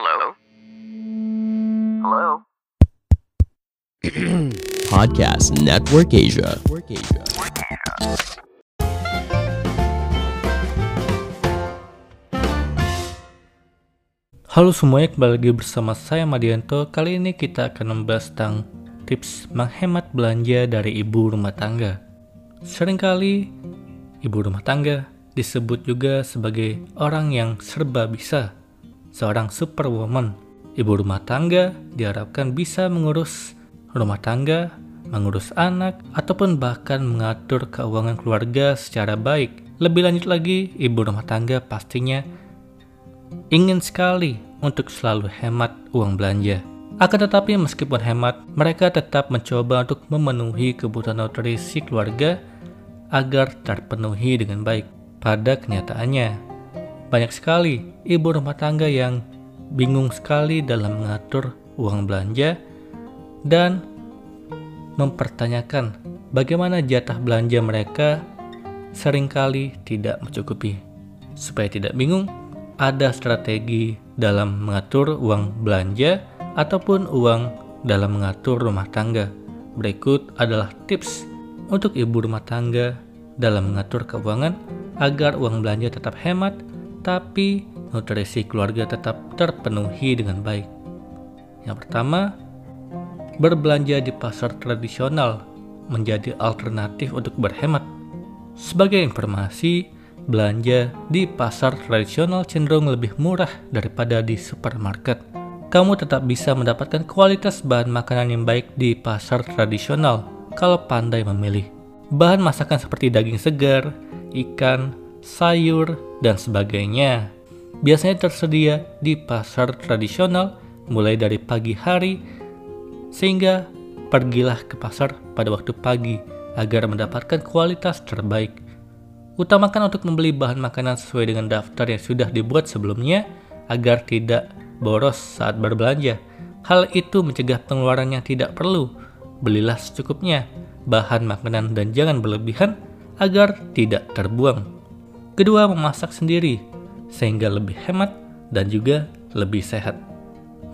Hello? Hello? Podcast Network Asia. Halo semuanya, kembali lagi bersama saya Madianto. Kali ini kita akan membahas tentang tips menghemat belanja dari ibu rumah tangga. Seringkali ibu rumah tangga disebut juga sebagai orang yang serba bisa, seorang superwoman. Ibu rumah tangga diharapkan bisa mengurus rumah tangga, mengurus anak, ataupun bahkan mengatur keuangan keluarga secara baik. Lebih lanjut lagi, ibu rumah tangga pastinya ingin sekali untuk selalu hemat uang belanja. Akan tetapi meskipun hemat, mereka tetap mencoba untuk memenuhi kebutuhan nutrisi keluarga agar terpenuhi dengan baik. Pada kenyataannya, banyak sekali ibu rumah tangga yang bingung sekali dalam mengatur uang belanja dan mempertanyakan bagaimana jatah belanja mereka sering kali tidak mencukupi. Supaya tidak bingung, ada strategi dalam mengatur uang belanja ataupun uang dalam mengatur rumah tangga. Berikut adalah tips untuk ibu rumah tangga dalam mengatur keuangan agar uang belanja tetap hemat tapi nutrisi keluarga tetap terpenuhi dengan baik. Yang pertama, berbelanja di pasar tradisional menjadi alternatif untuk berhemat. Sebagai informasi, belanja di pasar tradisional cenderung lebih murah daripada di supermarket. Kamu tetap bisa mendapatkan kualitas bahan makanan yang baik di pasar tradisional kalau pandai memilih. Bahan masakan seperti daging segar, ikan, sayur, dan sebagainya biasanya tersedia di pasar tradisional mulai dari pagi hari sehingga pergilah ke pasar pada waktu pagi agar mendapatkan kualitas terbaik. Utamakan untuk membeli bahan makanan sesuai dengan daftar yang sudah dibuat sebelumnya agar tidak boros saat berbelanja. Hal itu mencegah pengeluaran yang tidak perlu. Belilah secukupnya bahan makanan dan jangan berlebihan agar tidak terbuang. Kedua, memasak sendiri sehingga lebih hemat dan juga lebih sehat.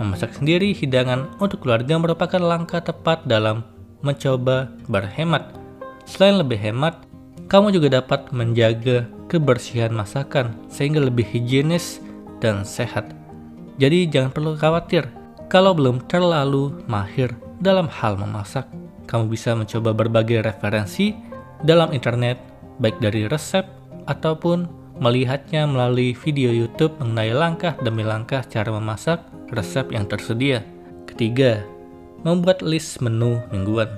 Memasak sendiri hidangan untuk keluarga merupakan langkah tepat dalam mencoba berhemat. Selain lebih hemat, kamu juga dapat menjaga kebersihan masakan sehingga lebih higienis dan sehat. Jadi jangan perlu khawatir kalau belum terlalu mahir dalam hal memasak. Kamu bisa mencoba berbagai referensi dalam internet, baik dari resep ataupun melihatnya melalui video YouTube mengenai langkah demi langkah cara memasak resep yang tersedia. Ketiga, membuat list menu mingguan.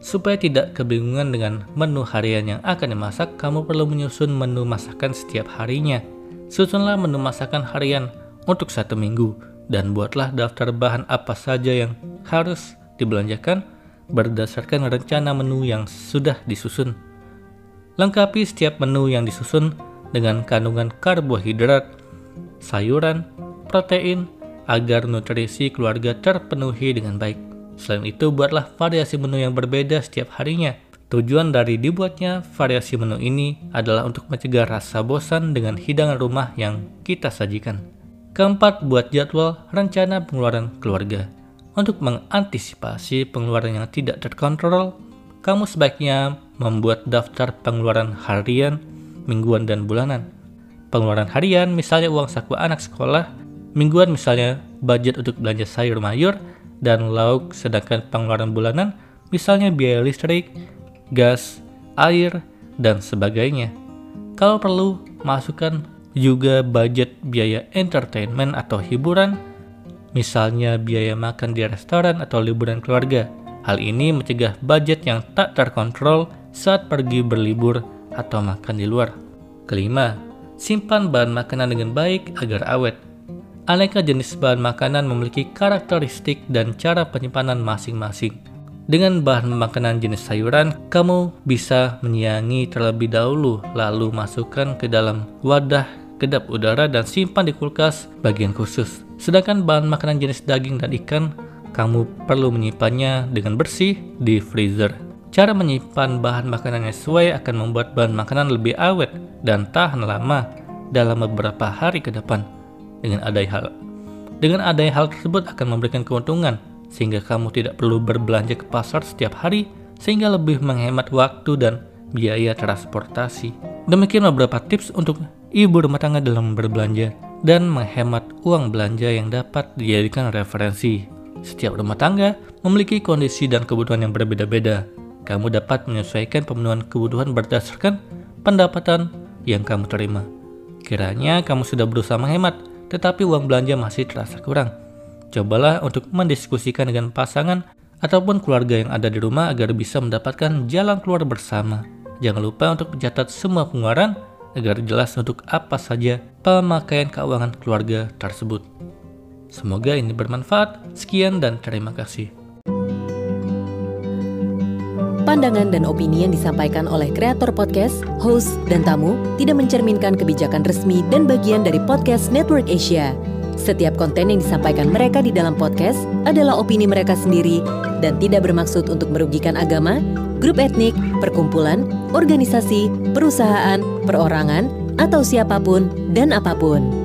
Supaya tidak kebingungan dengan menu harian yang akan dimasak, kamu perlu menyusun menu masakan setiap harinya. Susunlah menu masakan harian untuk satu minggu dan buatlah daftar bahan apa saja yang harus dibelanjakan berdasarkan rencana menu yang sudah disusun. Lengkapi setiap menu yang disusun dengan kandungan karbohidrat, sayuran, protein, agar nutrisi keluarga terpenuhi dengan baik. Selain itu, buatlah variasi menu yang berbeda setiap harinya. Tujuan dari dibuatnya variasi menu ini adalah untuk mencegah rasa bosan dengan hidangan rumah yang kita sajikan. Keempat, buat jadwal rencana pengeluaran keluarga. Untuk mengantisipasi pengeluaran yang tidak terkontrol, kamu sebaiknya membuat daftar pengeluaran harian mingguan dan bulanan. Pengeluaran harian misalnya uang saku anak sekolah, mingguan misalnya budget untuk belanja sayur mayur dan lauk, sedangkan pengeluaran bulanan misalnya biaya listrik, gas, air, dan sebagainya. Kalau perlu, masukkan juga budget biaya entertainment atau hiburan, misalnya biaya makan di restoran atau liburan keluarga. Hal ini mencegah budget yang tak terkontrol saat pergi berlibur atau makan di luar. Kelima, simpan bahan makanan dengan baik agar awet. Aneka jenis bahan makanan memiliki karakteristik dan cara penyimpanan masing-masing. Dengan bahan makanan jenis sayuran, kamu bisa menyiangi terlebih dahulu, lalu masukkan ke dalam wadah kedap udara dan simpan di kulkas bagian khusus. Sedangkan bahan makanan jenis daging dan ikan, kamu perlu menyimpannya dengan bersih di freezer. Cara menyimpan bahan makanan yang sesuai akan membuat bahan makanan lebih awet dan tahan lama dalam beberapa hari ke depan. Dengan adanya hal, Dengan adanya hal tersebut akan memberikan keuntungan, sehingga kamu tidak perlu berbelanja ke pasar setiap hari, sehingga lebih menghemat waktu dan biaya transportasi. Demikian beberapa tips untuk ibu rumah tangga dalam berbelanja dan menghemat uang belanja yang dapat dijadikan referensi. Setiap rumah tangga memiliki kondisi dan kebutuhan yang berbeda-beda. Kamu dapat menyesuaikan pemenuhan kebutuhan berdasarkan pendapatan yang kamu terima. Kiranya kamu sudah berusaha menghemat, tetapi uang belanja masih terasa kurang. Cobalah untuk mendiskusikan dengan pasangan ataupun keluarga yang ada di rumah agar bisa mendapatkan jalan keluar bersama. Jangan lupa untuk mencatat semua pengeluaran agar jelas untuk apa saja pemakaian keuangan keluarga tersebut. Semoga ini bermanfaat. Sekian dan terima kasih. Pandangan dan opini yang disampaikan oleh kreator podcast, host, dan tamu tidak mencerminkan kebijakan resmi dan bagian dari podcast Network Asia. Setiap konten yang disampaikan mereka di dalam podcast adalah opini mereka sendiri dan tidak bermaksud untuk merugikan agama, grup etnik, perkumpulan, organisasi, perusahaan, perorangan, atau siapa pun dan apa pun.